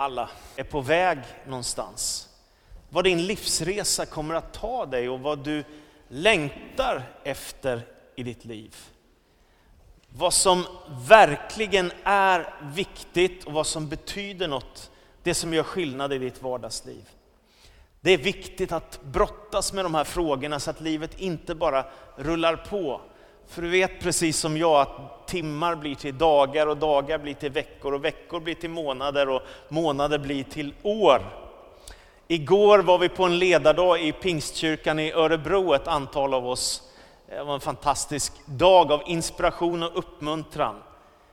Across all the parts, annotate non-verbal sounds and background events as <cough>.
alla är på väg någonstans. Vad din livsresa kommer att ta dig och vad du längtar efter i ditt liv. Vad som verkligen är viktigt och vad som betyder något, det som gör skillnad i ditt vardagsliv. Det är viktigt att brottas med de här frågorna så att livet inte bara rullar på. För du vet precis som jag att timmar blir till dagar och dagar blir till veckor och veckor blir till månader och månader blir till år. Igår var vi på en ledardag i Pingstkyrkan i Örebro, ett antal av oss. Det var en fantastisk dag av inspiration och uppmuntran.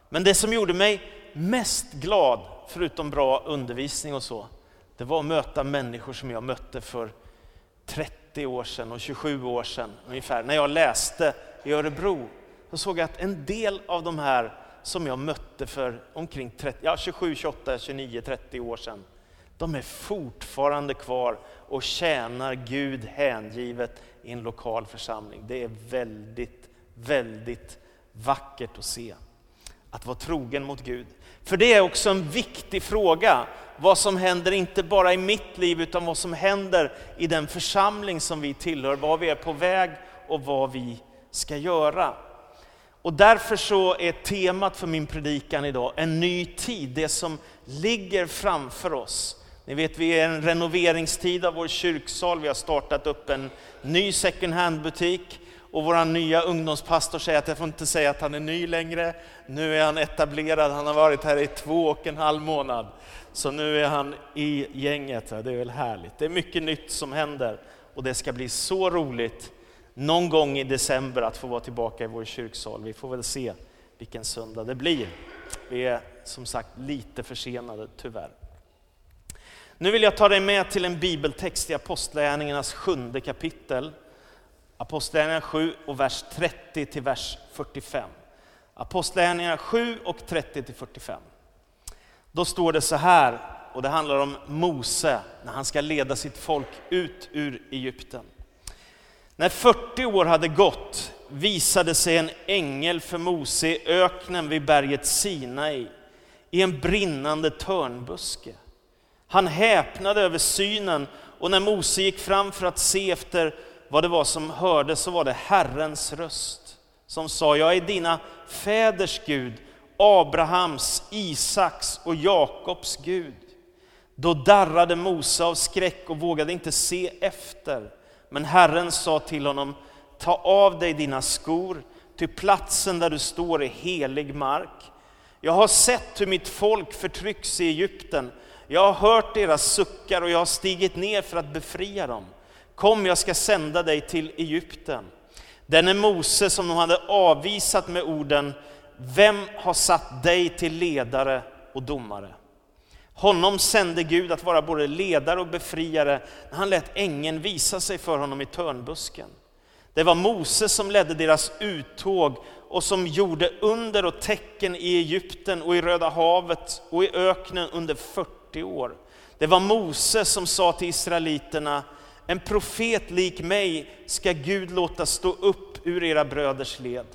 Men det som gjorde mig mest glad, förutom bra undervisning och så, det var att möta människor som jag mötte för 30 år sedan och 27 år sedan ungefär. När jag läste i Örebro så såg jag att en del av de här som jag mötte för omkring 30, ja, 27, 28, 29, 30 år sedan, de är fortfarande kvar och tjänar Gud hängivet i en lokal församling. Det är väldigt, väldigt vackert att se. Att vara trogen mot Gud. För det är också en viktig fråga, vad som händer inte bara i mitt liv utan vad som händer i den församling som vi tillhör, vad vi är på väg och vad vi ska göra. Och därför så är temat för min predikan idag en ny tid, det som ligger framför oss. Ni vet, vi är i en renoveringstid av vår kyrksal. Vi har startat upp en ny second hand-butik. Och vår nya ungdomspastor säger att jag får inte säga att han är ny längre. Nu är han etablerad, han har varit här i två och en halv månad. Så nu är han i gänget, det är väl härligt. Det är mycket nytt som händer och det ska bli så roligt någon gång i december att få vara tillbaka i vår kyrksal. Vi får väl se vilken söndag det blir. Vi är som sagt lite försenade, tyvärr. Nu vill jag ta dig med till en bibeltext i Apostlagärningarnas sjunde kapitel. Apostlagärningarna 7 och vers 30 till vers 45. Apostlagärningarna 7 och 30 till 45. Då står det så här, och det handlar om Mose när han ska leda sitt folk ut ur Egypten. När 40 år hade gått visade sig en ängel för Mose i öknen vid berget Sinai i en brinnande törnbuske. Han häpnade över synen och när Mose gick fram för att se efter vad det var som hördes så var det Herrens röst som sa, jag är dina fäders Gud, Abrahams, Isaks och Jakobs Gud. Då darrade Mose av skräck och vågade inte se efter. Men Herren sa till honom, ta av dig dina skor, till platsen där du står är helig mark. Jag har sett hur mitt folk förtrycks i Egypten jag har hört deras suckar och jag har stigit ner för att befria dem. Kom, jag ska sända dig till Egypten. Denne Mose som de hade avvisat med orden, vem har satt dig till ledare och domare? Honom sände Gud att vara både ledare och befriare när han lät ängeln visa sig för honom i törnbusken. Det var Mose som ledde deras uttåg och som gjorde under och tecken i Egypten och i Röda havet och i öknen under 40 år. Det var Mose som sa till israeliterna, en profet lik mig ska Gud låta stå upp ur era bröders led.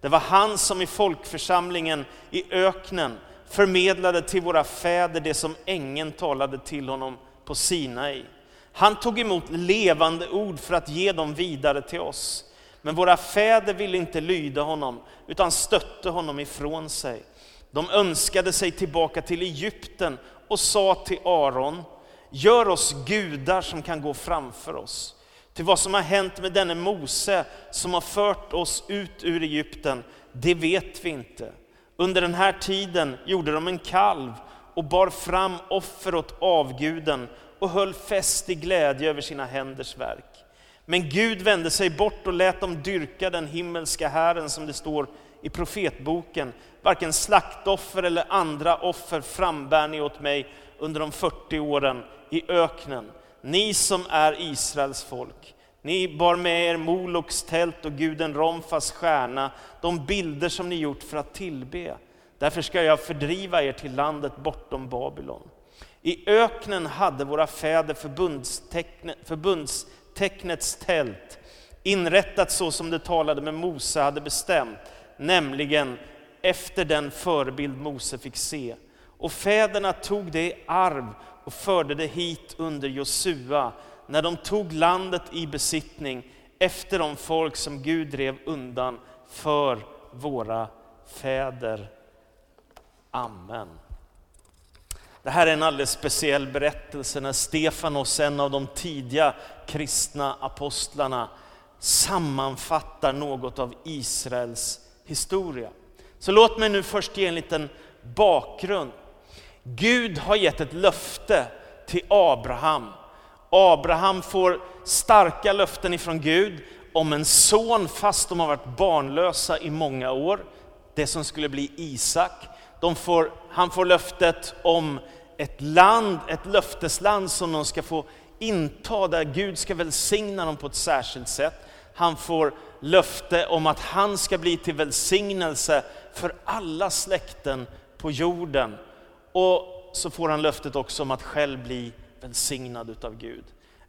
Det var han som i folkförsamlingen i öknen förmedlade till våra fäder det som ängeln talade till honom på Sinai. Han tog emot levande ord för att ge dem vidare till oss. Men våra fäder ville inte lyda honom, utan stötte honom ifrån sig. De önskade sig tillbaka till Egypten och sa till Aron, gör oss gudar som kan gå framför oss. Till vad som har hänt med denne Mose som har fört oss ut ur Egypten, det vet vi inte. Under den här tiden gjorde de en kalv och bar fram offer åt avguden och höll fest i glädje över sina händers verk. Men Gud vände sig bort och lät dem dyrka den himmelska Herren som det står i profetboken. Varken slaktoffer eller andra offer frambär ni åt mig under de 40 åren i öknen. Ni som är Israels folk. Ni bar med er Moloks tält och guden Romfas stjärna, de bilder som ni gjort för att tillbe. Därför ska jag fördriva er till landet bortom Babylon. I öknen hade våra fäder förbundstecknets tält, inrättat så som det talade med Mose hade bestämt nämligen efter den förebild Mose fick se. Och fäderna tog det i arv och förde det hit under Josua, när de tog landet i besittning efter de folk som Gud drev undan för våra fäder. Amen. Det här är en alldeles speciell berättelse när Stefanos, en av de tidiga kristna apostlarna, sammanfattar något av Israels historia. Så låt mig nu först ge en liten bakgrund. Gud har gett ett löfte till Abraham. Abraham får starka löften ifrån Gud om en son fast de har varit barnlösa i många år. Det som skulle bli Isak. De får, han får löftet om ett land, ett löftesland som de ska få inta, där Gud ska välsigna dem på ett särskilt sätt. Han får löfte om att han ska bli till välsignelse för alla släkten på jorden. Och så får han löftet också om att själv bli välsignad utav Gud.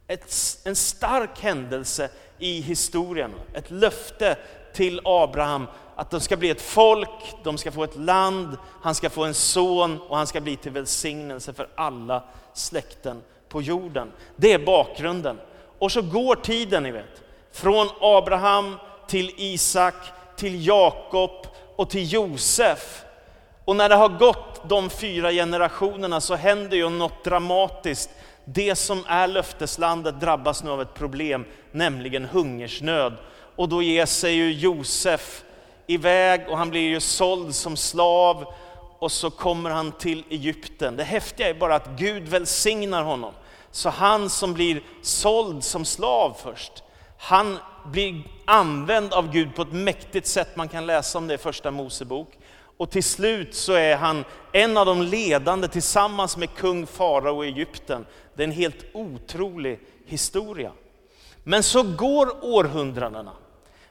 Ett, en stark händelse i historien, ett löfte till Abraham att de ska bli ett folk, de ska få ett land, han ska få en son och han ska bli till välsignelse för alla släkten på jorden. Det är bakgrunden. Och så går tiden, ni vet. Från Abraham till Isak, till Jakob och till Josef. Och när det har gått de fyra generationerna så händer ju något dramatiskt. Det som är löfteslandet drabbas nu av ett problem, nämligen hungersnöd. Och då ger sig ju Josef iväg och han blir ju såld som slav och så kommer han till Egypten. Det häftiga är bara att Gud välsignar honom. Så han som blir såld som slav först, han blir använd av Gud på ett mäktigt sätt. Man kan läsa om det i första Mosebok. Och till slut så är han en av de ledande tillsammans med kung farao i Egypten. Det är en helt otrolig historia. Men så går århundradena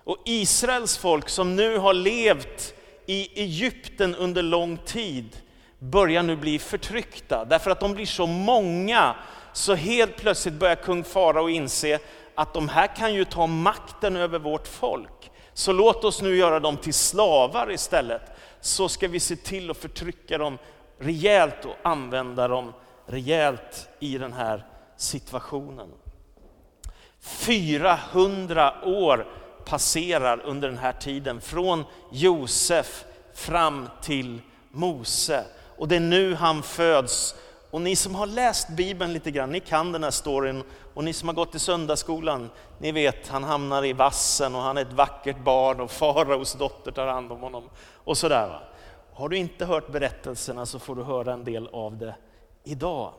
och Israels folk som nu har levt i Egypten under lång tid börjar nu bli förtryckta. Därför att de blir så många så helt plötsligt börjar kung farao inse att de här kan ju ta makten över vårt folk. Så låt oss nu göra dem till slavar istället. Så ska vi se till att förtrycka dem rejält och använda dem rejält i den här situationen. 400 år passerar under den här tiden, från Josef fram till Mose. Och det är nu han föds. Och ni som har läst Bibeln lite grann, ni kan den här storyn. Och ni som har gått i söndagsskolan, ni vet han hamnar i vassen och han är ett vackert barn och faraos dotter tar hand om honom. Och sådär. Va? Har du inte hört berättelserna så får du höra en del av det idag.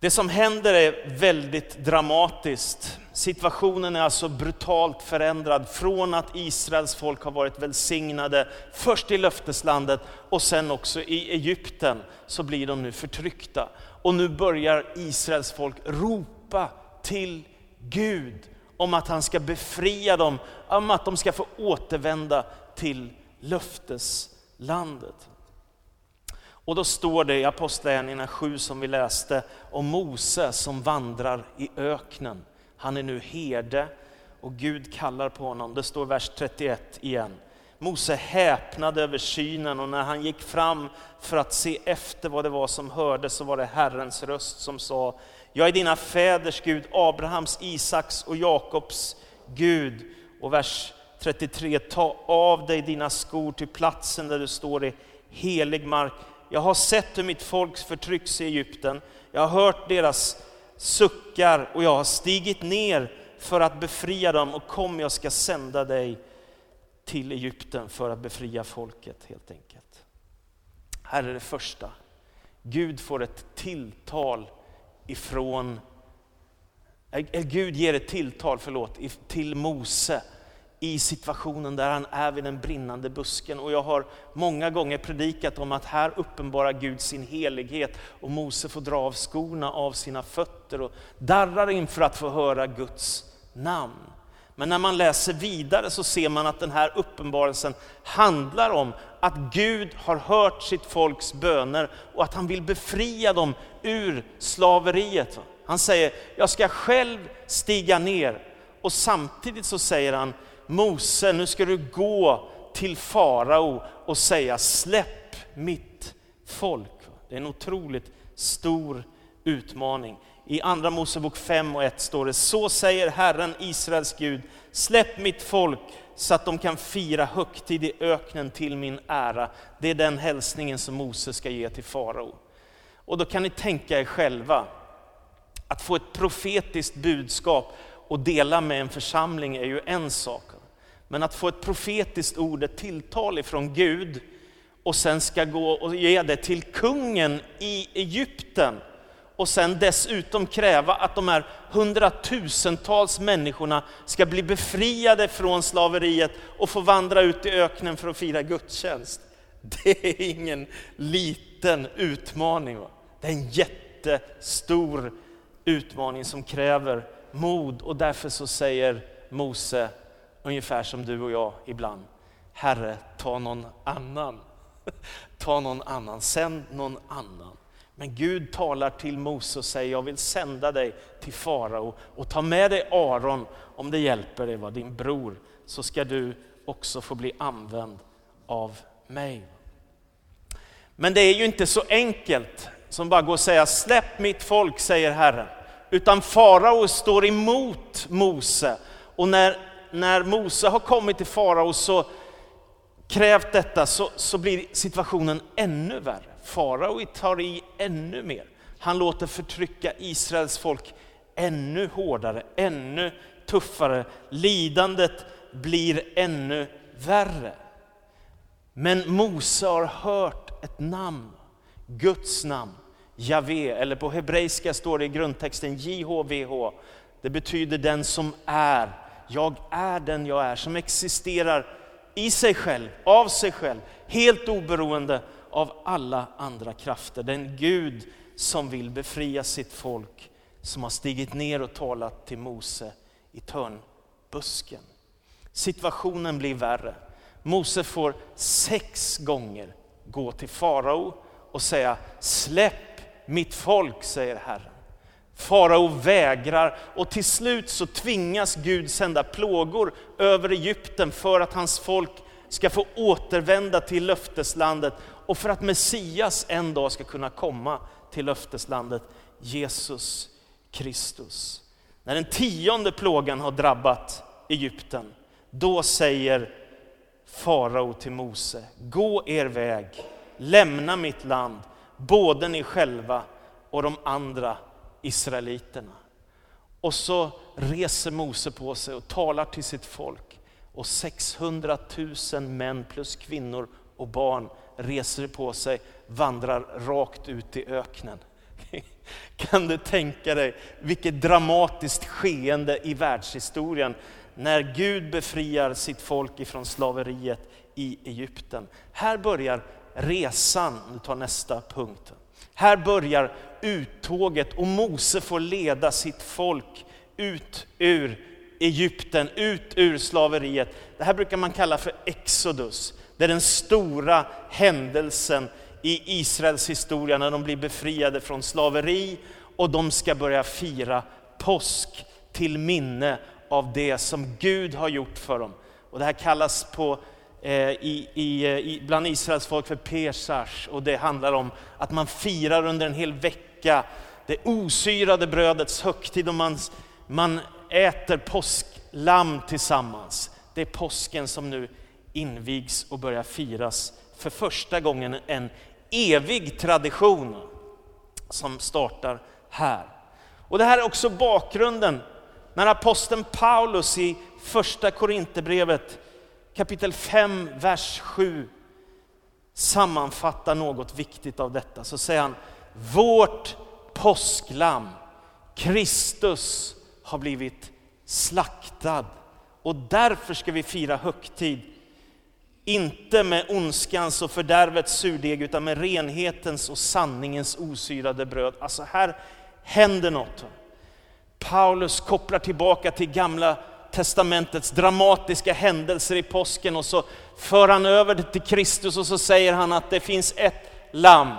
Det som händer är väldigt dramatiskt. Situationen är alltså brutalt förändrad från att Israels folk har varit välsignade, först i löfteslandet och sen också i Egypten, så blir de nu förtryckta. Och nu börjar Israels folk ropa till Gud om att han ska befria dem, om att de ska få återvända till löfteslandet. Och då står det i Apostlagärningarna 7 som vi läste om Mose som vandrar i öknen. Han är nu herde och Gud kallar på honom. Det står vers 31 igen. Mose häpnade över synen och när han gick fram för att se efter vad det var som hördes så var det Herrens röst som sa Jag är dina fäders Gud, Abrahams, Isaks och Jakobs Gud. Och vers 33, ta av dig dina skor till platsen där du står i helig mark. Jag har sett hur mitt folk förtrycks i Egypten. Jag har hört deras suckar och jag har stigit ner för att befria dem och kom jag ska sända dig till Egypten för att befria folket helt enkelt. Här är det första. Gud får ett tilltal ifrån, eh, eh, Gud ger ett tilltal, förlåt, till Mose i situationen där han är vid den brinnande busken. Och jag har många gånger predikat om att här uppenbarar Gud sin helighet och Mose får dra av skorna av sina fötter och darrar inför att få höra Guds namn. Men när man läser vidare så ser man att den här uppenbarelsen handlar om att Gud har hört sitt folks böner och att han vill befria dem ur slaveriet. Han säger, jag ska själv stiga ner. Och samtidigt så säger han, Mose, nu ska du gå till farao och säga släpp mitt folk. Det är en otroligt stor utmaning. I Andra Mosebok 5 och 1 står det, så säger Herren Israels Gud, släpp mitt folk så att de kan fira högtid i öknen till min ära. Det är den hälsningen som Mose ska ge till farao. Och då kan ni tänka er själva, att få ett profetiskt budskap och dela med en församling är ju en sak. Men att få ett profetiskt ord, ett tilltal ifrån Gud och sen ska gå och ge det till kungen i Egypten och sen dessutom kräva att de här hundratusentals människorna ska bli befriade från slaveriet och få vandra ut i öknen för att fira gudstjänst. <laughs> Det är ingen liten utmaning. Va? Det är en jättestor utmaning som kräver mod och därför så säger Mose ungefär som du och jag ibland. Herre, ta någon annan. <laughs> Ta någon annan, sänd någon annan. Men Gud talar till Mose och säger, jag vill sända dig till farao och ta med dig Aron, om det hjälper dig, var din bror, så ska du också få bli använd av mig. Men det är ju inte så enkelt som bara gå och säga, släpp mitt folk, säger Herren. Utan farao står emot Mose. Och när, när Mose har kommit till farao så krävt detta så, så blir situationen ännu värre. Farao tar i ännu mer. Han låter förtrycka Israels folk ännu hårdare, ännu tuffare. Lidandet blir ännu värre. Men Mose har hört ett namn, Guds namn, Javé, eller på hebreiska står det i grundtexten JHVH. Det betyder den som är. Jag är den jag är, som existerar i sig själv, av sig själv, helt oberoende av alla andra krafter. Den Gud som vill befria sitt folk, som har stigit ner och talat till Mose i törnbusken. Situationen blir värre. Mose får sex gånger gå till farao och säga släpp mitt folk, säger Herren. Farao vägrar och till slut så tvingas Gud sända plågor över Egypten för att hans folk ska få återvända till löfteslandet och för att Messias en dag ska kunna komma till löfteslandet, Jesus Kristus. När den tionde plågan har drabbat Egypten, då säger farao till Mose, gå er väg, lämna mitt land, både ni själva och de andra israeliterna. Och så reser Mose på sig och talar till sitt folk. Och 600 000 män plus kvinnor och barn reser på sig, vandrar rakt ut i öknen. <laughs> Kan du tänka dig vilket dramatiskt skeende i världshistorien när Gud befriar sitt folk ifrån slaveriet i Egypten. Här börjar resan, nu tar nästa punkt. Här börjar uttåget och Mose får leda sitt folk ut ur Egypten, ut ur slaveriet. Det här brukar man kalla för Exodus. Det är den stora händelsen i Israels historia när de blir befriade från slaveri och de ska börja fira påsk till minne av det som Gud har gjort för dem. Och det här kallas på, eh, i, i, eh, bland Israels folk för Pesach och det handlar om att man firar under en hel vecka det osyrade brödets högtid och man, man äter påsklamm tillsammans. Det är påsken som nu invigs och börjar firas för första gången en evig tradition som startar här. Och Det här är också bakgrunden när aposteln Paulus i första Korinthierbrevet kapitel 5, vers 7 sammanfattar något viktigt av detta så säger han, vårt påsklam, Kristus har blivit slaktad och därför ska vi fira högtid inte med ondskans och fördärvets surdeg utan med renhetens och sanningens osyrade bröd. Alltså här händer något. Paulus kopplar tillbaka till gamla testamentets dramatiska händelser i påsken och så för han över det till Kristus och så säger han att det finns ett lamm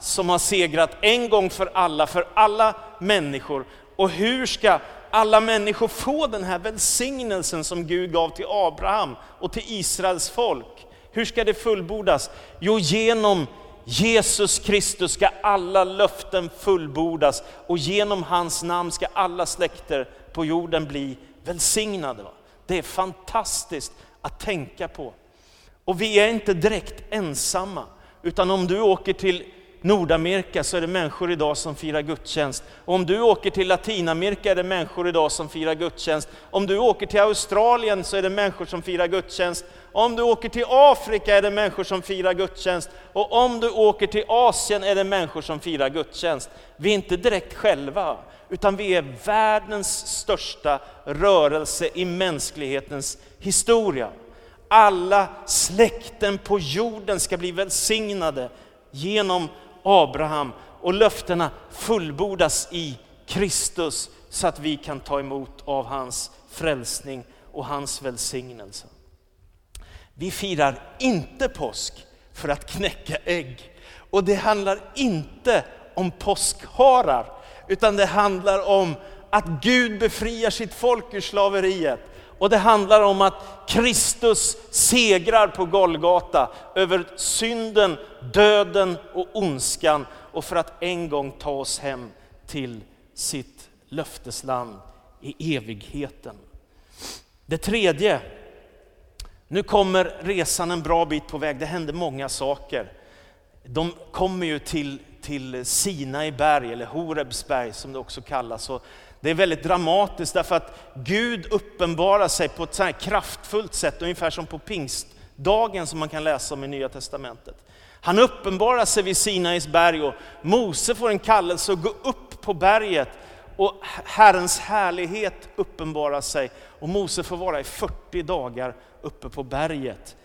som har segrat en gång för alla, för alla människor. Och hur ska alla människor få den här välsignelsen som Gud gav till Abraham och till Israels folk. Hur ska det fullbordas? Jo, genom Jesus Kristus ska alla löften fullbordas och genom hans namn ska alla släkter på jorden bli välsignade. Det är fantastiskt att tänka på. Och vi är inte direkt ensamma, utan om du åker till Nordamerika så är det människor idag som firar gudstjänst. Om du åker till Latinamerika är det människor idag som firar gudstjänst. Om du åker till Australien så är det människor som firar gudstjänst. Om du åker till Afrika är det människor som firar gudstjänst. Och om du åker till Asien är det människor som firar gudstjänst. Vi är inte direkt själva, utan vi är världens största rörelse i mänsklighetens historia. Alla släkten på jorden ska bli välsignade genom Abraham och löftena fullbordas i Kristus så att vi kan ta emot av hans frälsning och hans välsignelse. Vi firar inte påsk för att knäcka ägg och det handlar inte om påskharar utan det handlar om att Gud befriar sitt folk ur slaveriet. Och det handlar om att Kristus segrar på Golgata över synden, döden och ondskan och för att en gång ta oss hem till sitt löftesland i evigheten. Det tredje, nu kommer resan en bra bit på väg, det händer många saker. De kommer ju till, till Sinai berg, eller Horebs berg som det också kallas. Och det är väldigt dramatiskt därför att Gud uppenbarar sig på ett så här kraftfullt sätt, ungefär som på pingstdagen som man kan läsa om i Nya Testamentet. Han uppenbarar sig vid Sinais berg och Mose får en kallelse att gå upp på berget och Herrens härlighet uppenbarar sig och Mose får vara i 40 dagar uppe på berget.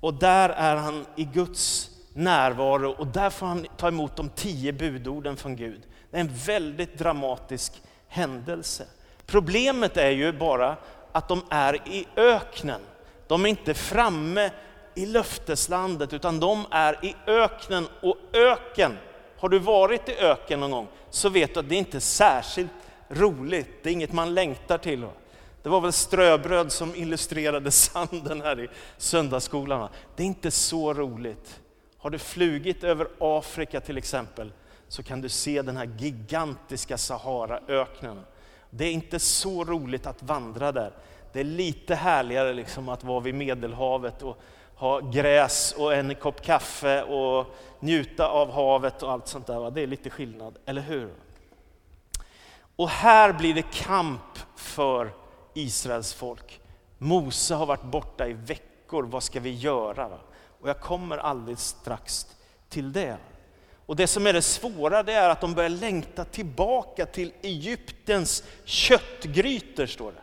Och där är han i Guds närvaro och där får han ta emot de tio budorden från Gud. Det är en väldigt dramatisk händelse. Problemet är ju bara att de är i öknen. De är inte framme i löfteslandet utan de är i öknen och öken, har du varit i öken någon gång så vet du att det inte är särskilt roligt, det är inget man längtar till. Det var väl ströbröd som illustrerade <laughs> sanden här i söndagsskolan. Det är inte så roligt. Har du flugit över Afrika till exempel så kan du se den här gigantiska Saharaöknen. Det är inte så roligt att vandra där. Det är lite härligare liksom att vara vid Medelhavet och ha gräs och en kopp kaffe och njuta av havet och allt sånt där. Det är lite skillnad, eller hur? Och här blir det kamp för Israels folk. Mose har varit borta i veckor, vad ska vi göra? Och jag kommer alldeles strax till det. Och det som är det svåra det är att de börjar längta tillbaka till Egyptens köttgrytor, står det.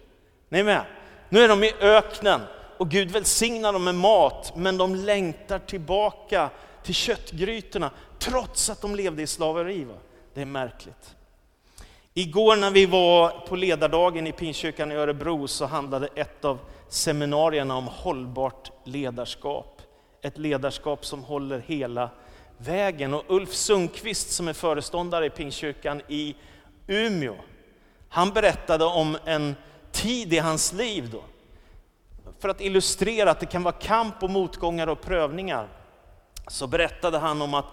Ni är med? Nu är de i öknen och Gud välsignar dem med mat, men de längtar tillbaka till köttgrytorna trots att de levde i slaveri. Va? Det är märkligt. Igår när vi var på ledardagen i Pinkyrkan i Örebro så handlade ett av seminarierna om hållbart ledarskap. Ett ledarskap som håller hela vägen. Och Ulf Sundqvist som är föreståndare i Pingstkyrkan i Umeå, han berättade om en tid i hans liv då. För att illustrera att det kan vara kamp och motgångar och prövningar, så berättade han om att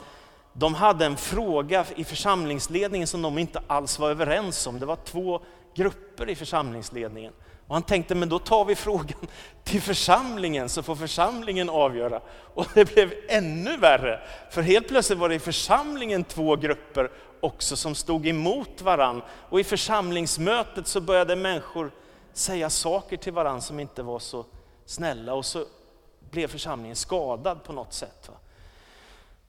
de hade en fråga i församlingsledningen som de inte alls var överens om. Det var två grupper i församlingsledningen. Och han tänkte, men då tar vi frågan till församlingen så får församlingen avgöra. Och det blev ännu värre, för helt plötsligt var det i församlingen två grupper också som stod emot varann. Och i församlingsmötet så började människor säga saker till varann som inte var så snälla och så blev församlingen skadad på något sätt.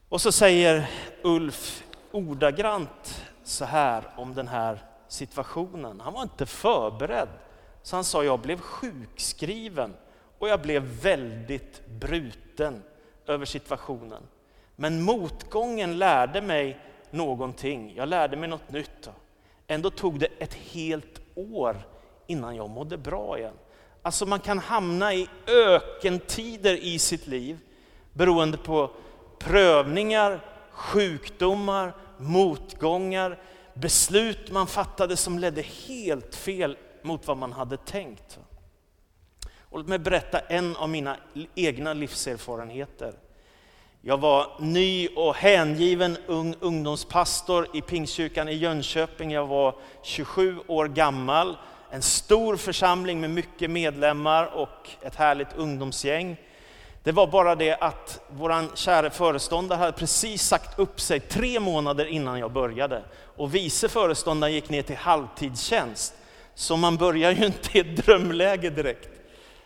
Och så säger Ulf ordagrant så här om den här situationen. Han var inte förberedd så han sa, jag blev sjukskriven och jag blev väldigt bruten över situationen. Men motgången lärde mig någonting, jag lärde mig något nytt. Ändå tog det ett helt år innan jag mådde bra igen. Alltså man kan hamna i ökentider i sitt liv beroende på prövningar, sjukdomar, motgångar, beslut man fattade som ledde helt fel mot vad man hade tänkt. Och låt mig berätta en av mina egna livserfarenheter. Jag var ny och hängiven ung ungdomspastor i Pingstkyrkan i Jönköping. Jag var 27 år gammal. En stor församling med mycket medlemmar och ett härligt ungdomsgäng. Det var bara det att vår kära föreståndare hade precis sagt upp sig tre månader innan jag började. Och vice föreståndaren gick ner till halvtidstjänst. Så man börjar ju inte i ett drömläge direkt.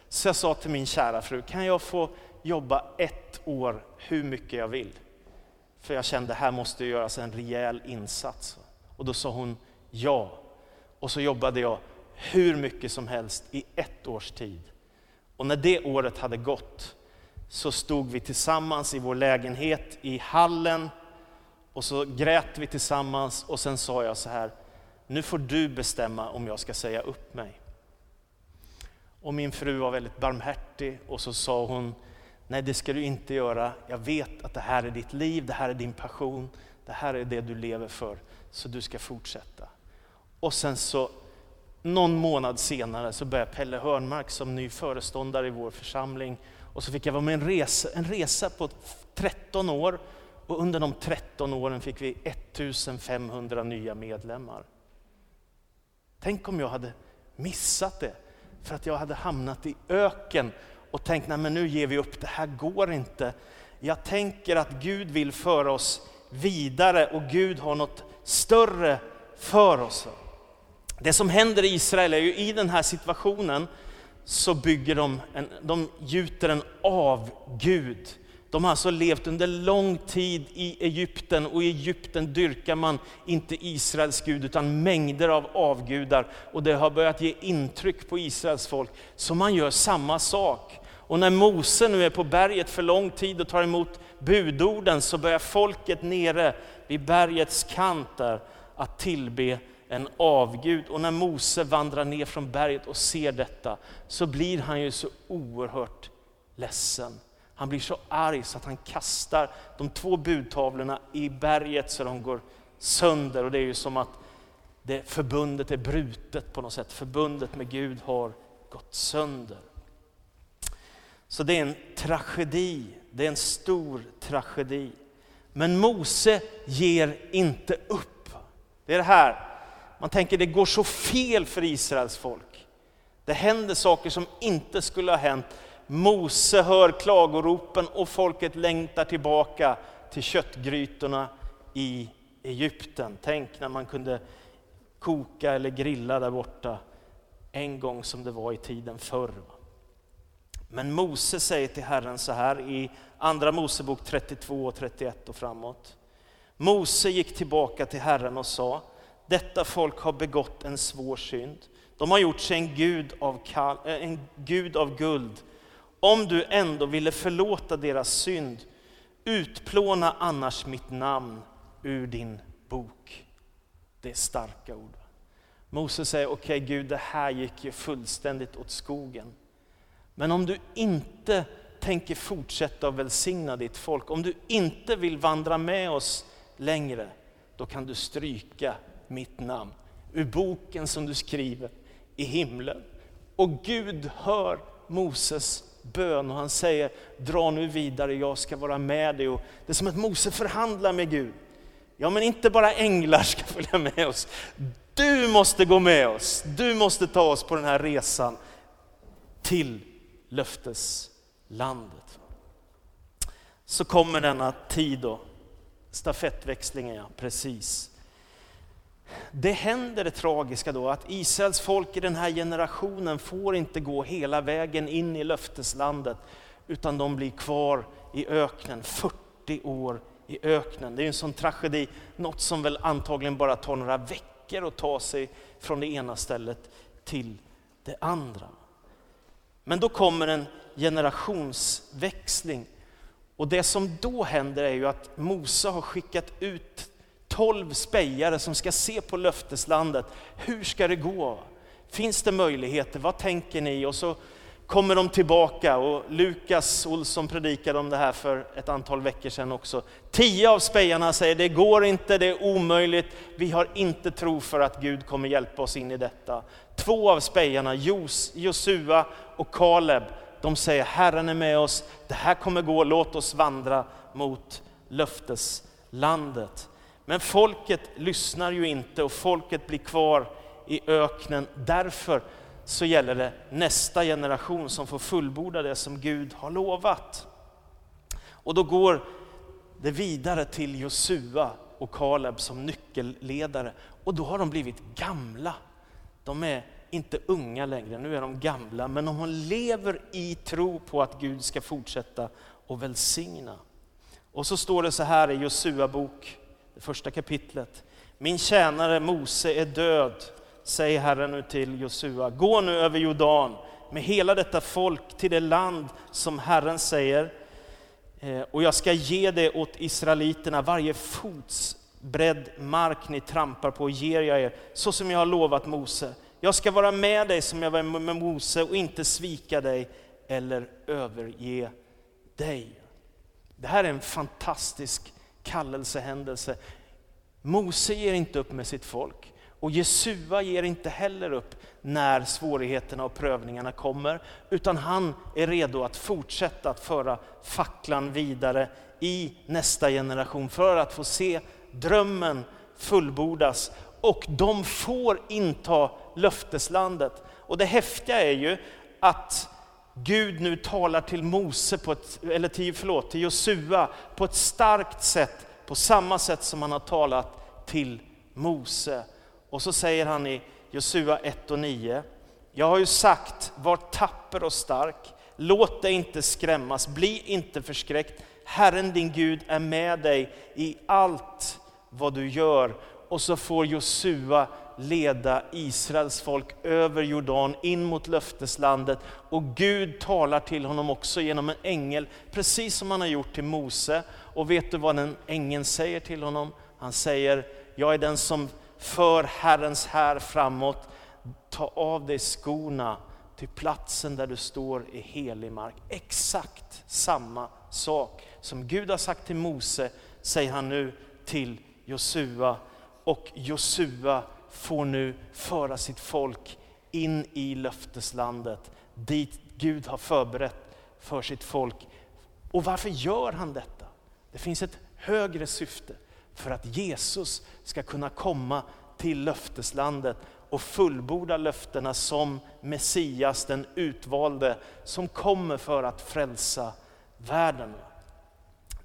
Så jag sa till min kära fru, kan jag få jobba ett år hur mycket jag vill? För jag kände, här måste göras en rejäl insats. Och då sa hon ja. Och så jobbade jag hur mycket som helst i ett års tid. Och när det året hade gått så stod vi tillsammans i vår lägenhet i hallen och så grät vi tillsammans och sen sa jag så här, nu får du bestämma om jag ska säga upp mig. Och min fru var väldigt barmhärtig och så sa hon, nej det ska du inte göra. Jag vet att det här är ditt liv, det här är din passion, det här är det du lever för, så du ska fortsätta. Och sen så någon månad senare så började Pelle Hörnmark som ny föreståndare i vår församling och så fick jag vara med en resa, en resa på 13 år och under de 13 åren fick vi 1500 nya medlemmar. Tänk om jag hade missat det för att jag hade hamnat i öken och tänkt, nej men nu ger vi upp, det här går inte. Jag tänker att Gud vill föra oss vidare och Gud har något större för oss. Det som händer i Israel är ju i den här situationen så bygger de, en, de gjuter en avgud. De har alltså levt under lång tid i Egypten och i Egypten dyrkar man inte Israels Gud utan mängder av avgudar. Och det har börjat ge intryck på Israels folk. Så man gör samma sak. Och när Mose nu är på berget för lång tid och tar emot budorden så börjar folket nere vid bergets kant där att tillbe en avgud. Och när Mose vandrar ner från berget och ser detta så blir han ju så oerhört ledsen. Han blir så arg så att han kastar de två budtavlorna i berget så de går sönder. Och det är ju som att det förbundet är brutet på något sätt. Förbundet med Gud har gått sönder. Så det är en tragedi, det är en stor tragedi. Men Mose ger inte upp. Det är det här, man tänker det går så fel för Israels folk. Det händer saker som inte skulle ha hänt. Mose hör klagoropen och folket längtar tillbaka till köttgrytorna i Egypten. Tänk när man kunde koka eller grilla där borta en gång som det var i tiden förr. Men Mose säger till Herren så här i Andra Mosebok 32 och 31 och framåt. Mose gick tillbaka till Herren och sa, detta folk har begått en svår synd. De har gjort sig en gud av, eh, en gud av guld. Om du ändå ville förlåta deras synd, utplåna annars mitt namn ur din bok. Det är starka ord. Moses säger, okej okay, Gud, det här gick ju fullständigt åt skogen. Men om du inte tänker fortsätta att välsigna ditt folk, om du inte vill vandra med oss längre, då kan du stryka mitt namn ur boken som du skriver i himlen. Och Gud hör Moses bön och han säger, dra nu vidare, jag ska vara med dig. Och det är som att Mose förhandlar med Gud. Ja, men inte bara änglar ska följa med oss. Du måste gå med oss. Du måste ta oss på den här resan till löfteslandet. Så kommer denna tid då, stafettväxlingen ja, precis. Det händer det tragiska då att Israels folk i den här generationen får inte gå hela vägen in i löfteslandet utan de blir kvar i öknen, 40 år i öknen. Det är en sån tragedi, något som väl antagligen bara tar några veckor att ta sig från det ena stället till det andra. Men då kommer en generationsväxling och det som då händer är ju att Mose har skickat ut tolv spejare som ska se på löfteslandet. Hur ska det gå? Finns det möjligheter? Vad tänker ni? Och så kommer de tillbaka och Lukas Olsson predikade om det här för ett antal veckor sedan också. Tio av spejarna säger det går inte, det är omöjligt, vi har inte tro för att Gud kommer hjälpa oss in i detta. Två av spejarna, Josua och Kaleb, de säger Herren är med oss, det här kommer gå, låt oss vandra mot löfteslandet. Men folket lyssnar ju inte och folket blir kvar i öknen. Därför så gäller det nästa generation som får fullborda det som Gud har lovat. Och då går det vidare till Josua och Kaleb som nyckelledare. Och då har de blivit gamla. De är inte unga längre, nu är de gamla. Men de lever i tro på att Gud ska fortsätta och välsigna. Och så står det så här i Josua bok, det första kapitlet. Min tjänare Mose är död, säger Herren nu till Josua. Gå nu över Jordan med hela detta folk till det land som Herren säger, eh, och jag ska ge det åt israeliterna, varje fots bredd mark ni trampar på ger jag er, så som jag har lovat Mose. Jag ska vara med dig som jag var med Mose och inte svika dig eller överge dig. Det här är en fantastisk kallelsehändelse. Mose ger inte upp med sitt folk och Jesua ger inte heller upp när svårigheterna och prövningarna kommer, utan han är redo att fortsätta att föra facklan vidare i nästa generation för att få se drömmen fullbordas och de får inta löfteslandet. Och det häftiga är ju att Gud nu talar till Mose, på ett, eller till, förlåt, till Josua på ett starkt sätt, på samma sätt som han har talat till Mose. Och så säger han i Josua 1 och 9, jag har ju sagt, var tapper och stark, låt dig inte skrämmas, bli inte förskräckt, Herren din Gud är med dig i allt vad du gör. Och så får Josua leda Israels folk över Jordan in mot löfteslandet. Och Gud talar till honom också genom en ängel, precis som han har gjort till Mose. Och vet du vad den ängeln säger till honom? Han säger, jag är den som för Herrens här framåt. Ta av dig skorna, till platsen där du står i helig mark. Exakt samma sak som Gud har sagt till Mose, säger han nu till Josua och Josua får nu föra sitt folk in i löfteslandet dit Gud har förberett för sitt folk. Och varför gör han detta? Det finns ett högre syfte för att Jesus ska kunna komma till löfteslandet och fullborda löftena som Messias, den utvalde, som kommer för att frälsa världen.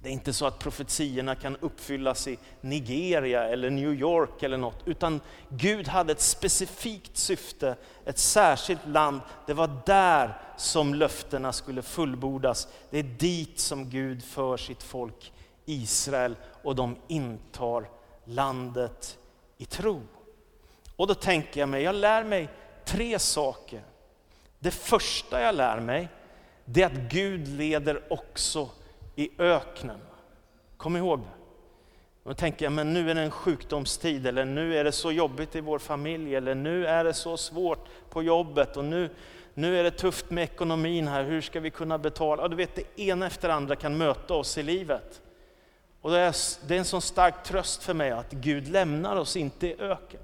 Det är inte så att profetiorna kan uppfyllas i Nigeria eller New York eller något, utan Gud hade ett specifikt syfte, ett särskilt land. Det var där som löftena skulle fullbordas. Det är dit som Gud för sitt folk Israel och de intar landet i tro. Och då tänker jag mig, jag lär mig tre saker. Det första jag lär mig, det är att Gud leder också i öknen. Kom ihåg det. Då tänker jag, men nu är det en sjukdomstid, eller nu är det så jobbigt i vår familj, eller nu är det så svårt på jobbet, och nu, nu är det tufft med ekonomin här, hur ska vi kunna betala? Och du vet, det ena efter det andra kan möta oss i livet. Och det är, det är en sån stark tröst för mig att Gud lämnar oss inte i öken,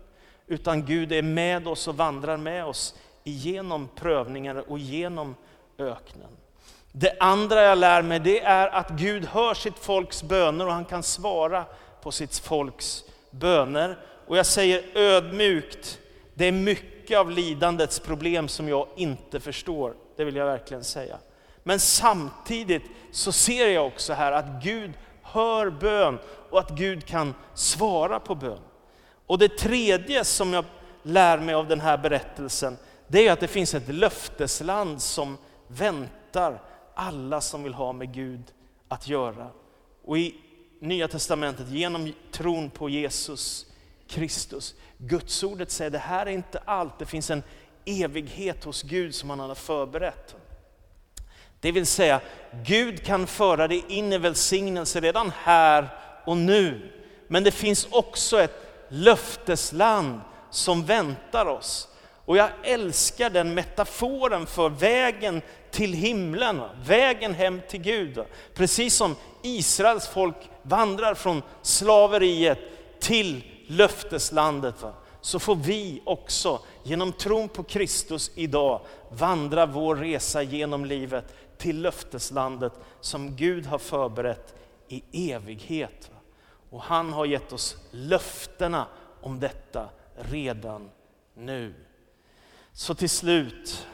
utan Gud är med oss och vandrar med oss igenom prövningar och genom öknen. Det andra jag lär mig det är att Gud hör sitt folks böner och han kan svara på sitt folks böner. Och jag säger ödmjukt, det är mycket av lidandets problem som jag inte förstår. Det vill jag verkligen säga. Men samtidigt så ser jag också här att Gud hör bön och att Gud kan svara på bön. Och det tredje som jag lär mig av den här berättelsen, det är att det finns ett löftesland som väntar alla som vill ha med Gud att göra. Och i Nya Testamentet, genom tron på Jesus Kristus, Gudsordet säger det här är inte allt, det finns en evighet hos Gud som han har förberett. Det vill säga, Gud kan föra dig in i välsignelse redan här och nu. Men det finns också ett löftesland som väntar oss. Och jag älskar den metaforen för vägen till himlen, vägen hem till Gud. Precis som Israels folk vandrar från slaveriet till löfteslandet, så får vi också genom tron på Kristus idag vandra vår resa genom livet till löfteslandet som Gud har förberett i evighet. Och han har gett oss löftena om detta redan nu. Så till slut,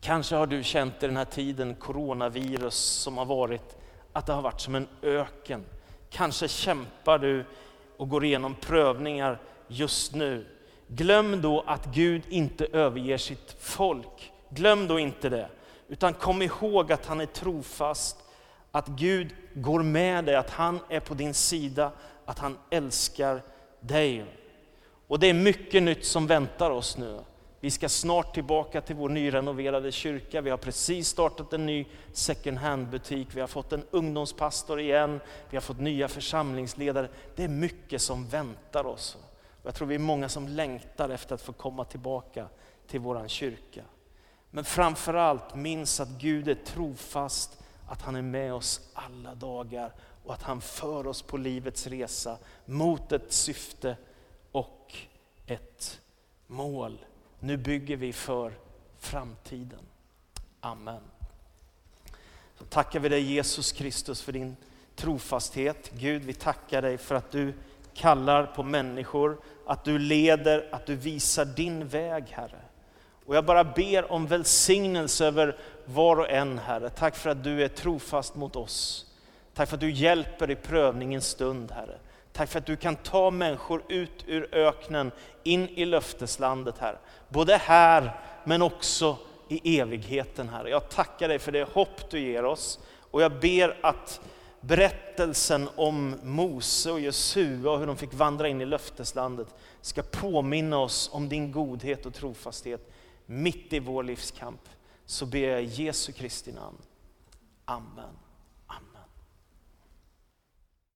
kanske har du känt i den här tiden, coronavirus som har varit, att det har varit som en öken. Kanske kämpar du och går igenom prövningar just nu. Glöm då att Gud inte överger sitt folk. Glöm då inte det, utan kom ihåg att han är trofast, att Gud går med dig, att han är på din sida, att han älskar dig. Och det är mycket nytt som väntar oss nu. Vi ska snart tillbaka till vår nyrenoverade kyrka. Vi har precis startat en ny second hand-butik. Vi har fått en ungdomspastor igen. Vi har fått nya församlingsledare. Det är mycket som väntar oss. Jag tror vi är många som längtar efter att få komma tillbaka till vår kyrka. Men framförallt minns att Gud är trofast, att han är med oss alla dagar och att han för oss på livets resa mot ett syfte och ett mål. Nu bygger vi för framtiden. Amen. Så tackar vi dig Jesus Kristus för din trofasthet. Gud, vi tackar dig för att du kallar på människor, att du leder, att du visar din väg, Herre. Och jag bara ber om välsignelse över var och en, Herre. Tack för att du är trofast mot oss. Tack för att du hjälper i prövningens stund, Herre. Tack för att du kan ta människor ut ur öknen, in i löfteslandet, här. Både här, men också i evigheten, här. Jag tackar dig för det hopp du ger oss. Och jag ber att berättelsen om Mose och Jesua och hur de fick vandra in i löfteslandet ska påminna oss om din godhet och trofasthet mitt i vår livskamp. Så ber jag i Jesu Kristi namn. Amen.